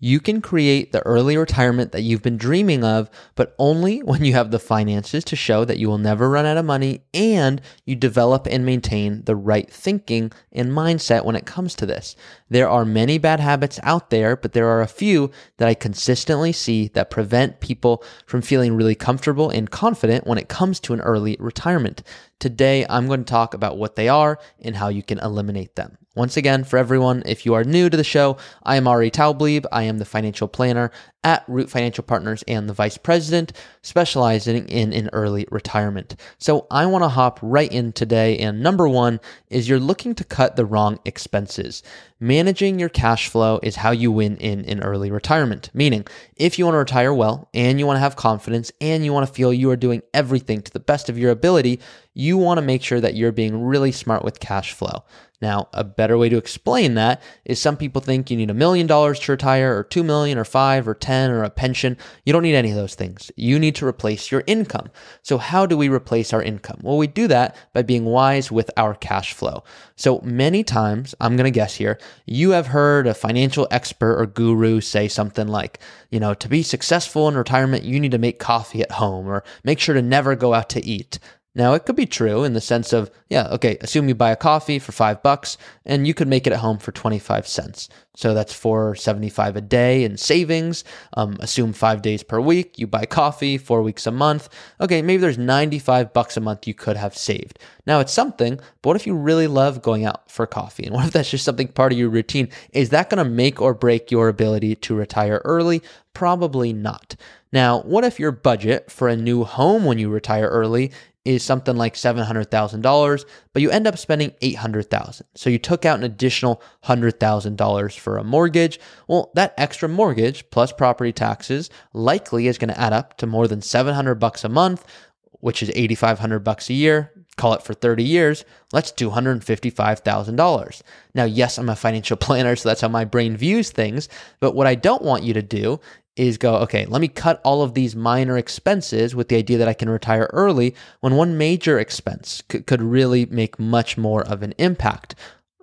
You can create the early retirement that you've been dreaming of, but only when you have the finances to show that you will never run out of money and you develop and maintain the right thinking and mindset when it comes to this. There are many bad habits out there, but there are a few that I consistently see that prevent people from feeling really comfortable and confident when it comes to an early retirement. Today, I'm going to talk about what they are and how you can eliminate them. Once again, for everyone, if you are new to the show, I am Ari Taublieb. I am the financial planner at Root Financial Partners and the vice president, specializing in an early retirement. So I want to hop right in today. And number one is you're looking to cut the wrong expenses. Managing your cash flow is how you win in an early retirement. Meaning, if you want to retire well and you want to have confidence and you want to feel you are doing everything to the best of your ability, you want to make sure that you're being really smart with cash flow. Now, a better way to explain that is some people think you need a million dollars to retire, or two million, or five, or 10, or a pension. You don't need any of those things. You need to replace your income. So, how do we replace our income? Well, we do that by being wise with our cash flow. So, many times, I'm going to guess here, you have heard a financial expert or guru say something like, you know, to be successful in retirement, you need to make coffee at home, or make sure to never go out to eat. Now, it could be true in the sense of, yeah, okay, assume you buy a coffee for five bucks and you could make it at home for 25 cents. So that's 475 a day in savings. Um, assume five days per week. You buy coffee four weeks a month. Okay, maybe there's 95 bucks a month you could have saved. Now it's something, but what if you really love going out for coffee? And what if that's just something part of your routine? Is that going to make or break your ability to retire early? Probably not. Now, what if your budget for a new home when you retire early is something like $700,000, but you end up spending 800,000. So you took out an additional $100,000 for a mortgage. Well, that extra mortgage plus property taxes likely is going to add up to more than 700 bucks a month, which is 8500 bucks a year. Call it for 30 years, that's $255,000. Now, yes, I'm a financial planner, so that's how my brain views things. But what I don't want you to do is go, okay, let me cut all of these minor expenses with the idea that I can retire early when one major expense c- could really make much more of an impact.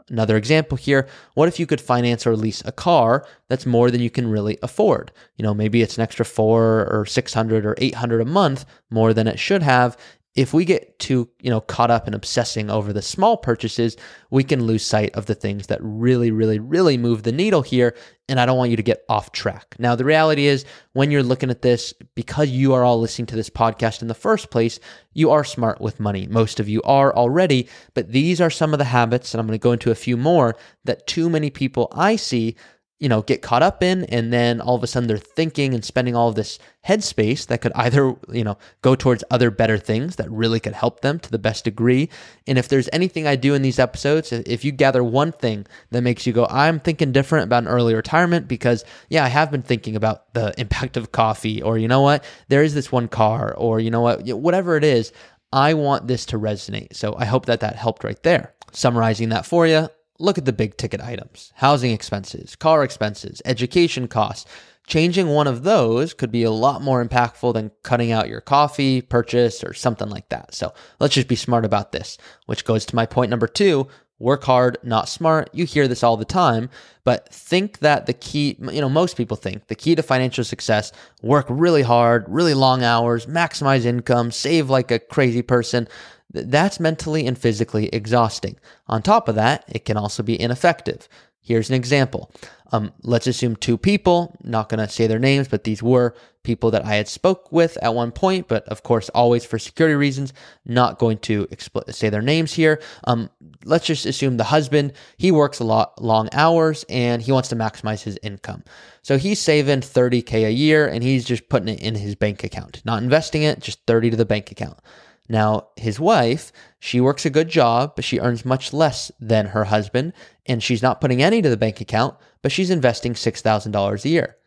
Another example here, what if you could finance or lease a car that's more than you can really afford? You know, maybe it's an extra 4 or 600 or 800 a month more than it should have if we get too you know caught up in obsessing over the small purchases we can lose sight of the things that really really really move the needle here and i don't want you to get off track. Now the reality is when you're looking at this because you are all listening to this podcast in the first place you are smart with money. Most of you are already but these are some of the habits and i'm going to go into a few more that too many people i see you know, get caught up in. And then all of a sudden they're thinking and spending all of this headspace that could either, you know, go towards other better things that really could help them to the best degree. And if there's anything I do in these episodes, if you gather one thing that makes you go, I'm thinking different about an early retirement because, yeah, I have been thinking about the impact of coffee, or you know what, there is this one car, or you know what, whatever it is, I want this to resonate. So I hope that that helped right there. Summarizing that for you, look at the big ticket items housing expenses, car expenses, education costs. Changing one of those could be a lot more impactful than cutting out your coffee purchase or something like that. So let's just be smart about this, which goes to my point number two work hard, not smart. You hear this all the time, but think that the key, you know, most people think the key to financial success, work really hard, really long hours, maximize income, save like a crazy person. That's mentally and physically exhausting. On top of that, it can also be ineffective. Here's an example. Um, let's assume two people, not going to say their names, but these were people that I had spoke with at one point, but of course, always for security reasons, not going to expl- say their names here. Um, let's just assume the husband, he works a lot long hours and he wants to maximize his income. So he's saving 30K a year and he's just putting it in his bank account, not investing it, just 30 to the bank account. Now, his wife, she works a good job, but she earns much less than her husband, and she's not putting any to the bank account, but she's investing $6,000 a year.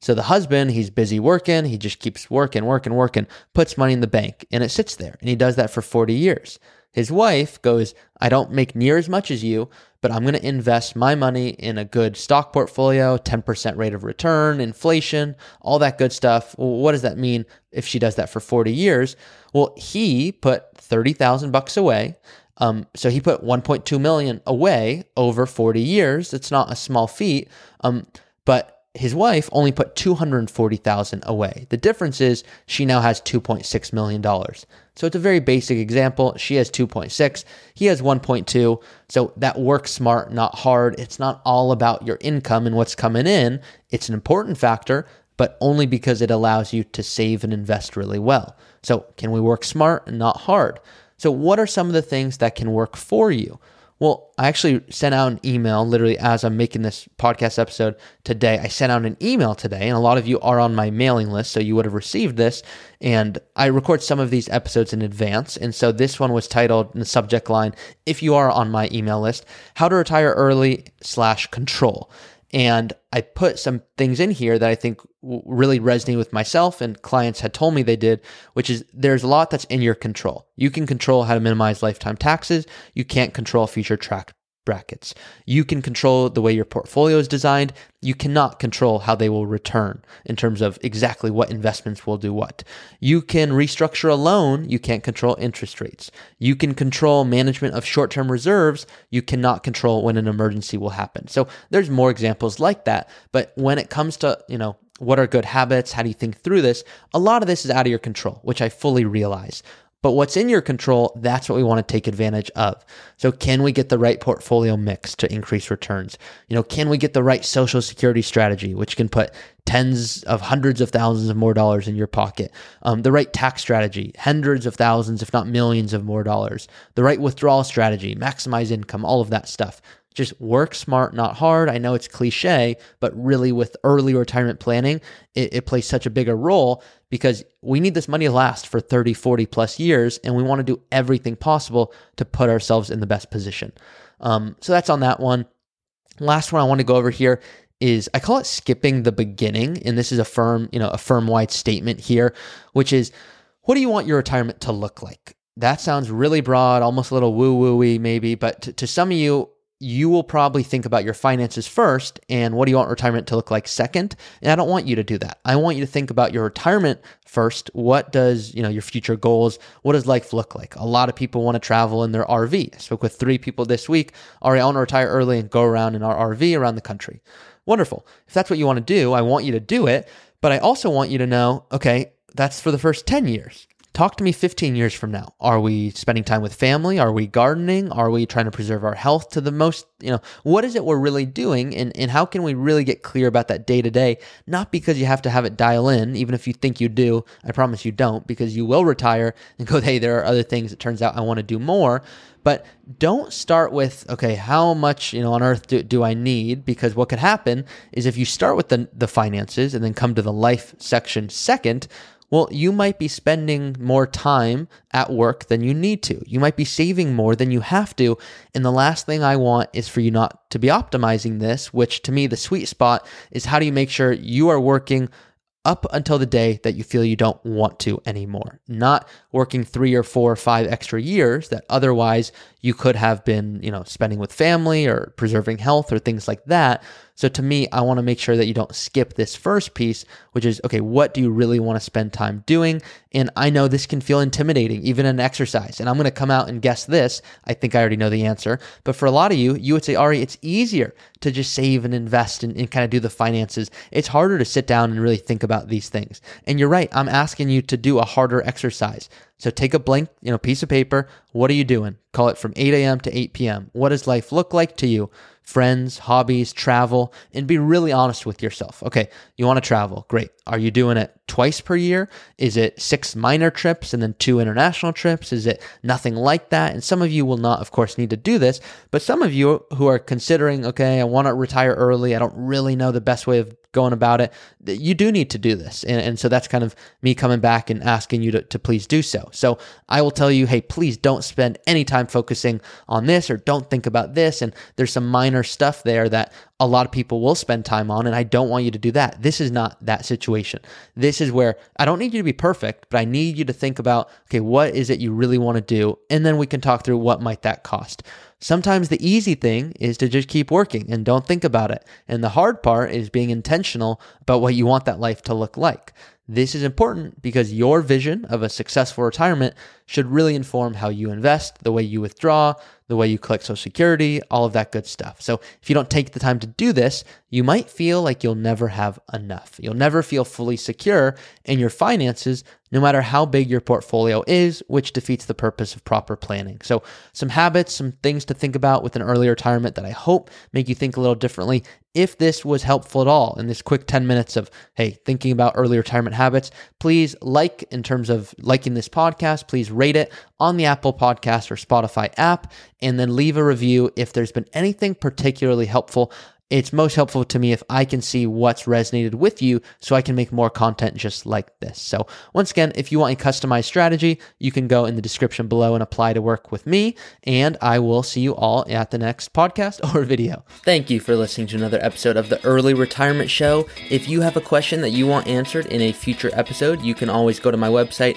So the husband, he's busy working, he just keeps working, working, working, puts money in the bank, and it sits there, and he does that for 40 years. His wife goes, I don't make near as much as you, but I'm going to invest my money in a good stock portfolio, 10% rate of return, inflation, all that good stuff. Well, what does that mean if she does that for 40 years? Well, he put 30,000 bucks away. Um, so he put 1.2 million away over 40 years. It's not a small feat. Um, but his wife only put 240,000 away. The difference is she now has 2.6 million dollars. So it's a very basic example. She has 2.6, he has 1.2. So that works smart, not hard. It's not all about your income and what's coming in. It's an important factor, but only because it allows you to save and invest really well. So can we work smart and not hard? So what are some of the things that can work for you? Well, I actually sent out an email literally as I'm making this podcast episode today. I sent out an email today, and a lot of you are on my mailing list, so you would have received this. And I record some of these episodes in advance. And so this one was titled in the subject line, if you are on my email list, How to Retire Early slash Control. And I put some things in here that I think really resonate with myself and clients had told me they did, which is there's a lot that's in your control. You can control how to minimize lifetime taxes. You can't control future track brackets. You can control the way your portfolio is designed. You cannot control how they will return in terms of exactly what investments will do what. You can restructure a loan. You can't control interest rates. You can control management of short term reserves. You cannot control when an emergency will happen. So there's more examples like that. But when it comes to, you know, what are good habits? How do you think through this? A lot of this is out of your control, which I fully realize. But what's in your control, that's what we want to take advantage of. So can we get the right portfolio mix to increase returns? You know, can we get the right social security strategy, which can put tens of hundreds of thousands of more dollars in your pocket? Um, the right tax strategy, hundreds of thousands, if not millions of more dollars. The right withdrawal strategy, maximize income, all of that stuff just work smart, not hard. I know it's cliche, but really with early retirement planning, it, it, plays such a bigger role because we need this money to last for 30, 40 plus years, and we want to do everything possible to put ourselves in the best position. Um, so that's on that one. Last one I want to go over here is I call it skipping the beginning, and this is a firm, you know, a firm wide statement here, which is what do you want your retirement to look like? That sounds really broad, almost a little woo woo maybe, but to, to some of you, you will probably think about your finances first and what do you want retirement to look like second? And i don't want you to do that. I want you to think about your retirement first. What does you know your future goals what does life look like? A lot of people want to travel in their rv i spoke with three people this week. Right i want to retire early and go around in our rv around the country. Wonderful. If that's what you want to do i want you to do it but i also want you to know okay that's for the first 10 years Talk to me 15 years from now. Are we spending time with family? Are we gardening? Are we trying to preserve our health to the most, you know, what is it we're really doing? And, and how can we really get clear about that day to day? Not because you have to have it dial in, even if you think you do. I promise you don't, because you will retire and go, hey, there are other things. It turns out I want to do more. But don't start with, okay, how much, you know, on earth do, do I need? Because what could happen is if you start with the, the finances and then come to the life section second, well, you might be spending more time at work than you need to. You might be saving more than you have to. And the last thing I want is for you not to be optimizing this, which to me, the sweet spot is how do you make sure you are working up until the day that you feel you don't want to anymore, not working three or four or five extra years that otherwise you could have been, you know, spending with family or preserving health or things like that. So to me, I want to make sure that you don't skip this first piece, which is okay, what do you really want to spend time doing? And I know this can feel intimidating, even an exercise. And I'm going to come out and guess this. I think I already know the answer. But for a lot of you, you would say, Ari, it's easier to just save and invest and, and kind of do the finances. It's harder to sit down and really think about these things. And you're right. I'm asking you to do a harder exercise. So take a blank, you know, piece of paper. What are you doing? Call it from 8 a.m. to 8 p.m. What does life look like to you? friends, hobbies, travel, and be really honest with yourself. Okay, you want to travel. Great. Are you doing it twice per year? Is it six minor trips and then two international trips? Is it nothing like that? And some of you will not, of course, need to do this, but some of you who are considering, okay, I want to retire early. I don't really know the best way of going about it, you do need to do this. And, and so that's kind of me coming back and asking you to, to please do so. So I will tell you, hey, please don't spend any time focusing on this or don't think about this. And there's some minor stuff there that a lot of people will spend time on. And I don't want you to do that. This is not that situation. This is where I don't need you to be perfect, but I need you to think about, okay, what is it you really want to do? And then we can talk through what might that cost. Sometimes the easy thing is to just keep working and don't think about it. And the hard part is being intentional about what you want that life to look like. This is important because your vision of a successful retirement should really inform how you invest, the way you withdraw, the way you collect Social Security, all of that good stuff. So if you don't take the time to do this, you might feel like you'll never have enough. You'll never feel fully secure in your finances, no matter how big your portfolio is, which defeats the purpose of proper planning. So, some habits, some things to think about with an early retirement that I hope make you think a little differently. If this was helpful at all in this quick 10 minutes of, hey, thinking about early retirement habits, please like in terms of liking this podcast, please rate it on the Apple Podcast or Spotify app, and then leave a review if there's been anything particularly helpful it's most helpful to me if I can see what's resonated with you so I can make more content just like this. So, once again, if you want a customized strategy, you can go in the description below and apply to work with me. And I will see you all at the next podcast or video. Thank you for listening to another episode of the Early Retirement Show. If you have a question that you want answered in a future episode, you can always go to my website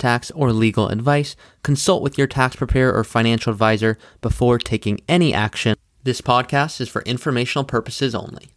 tax, or legal advice, consult with your tax preparer or financial advisor before taking any action. This podcast is for informational purposes only.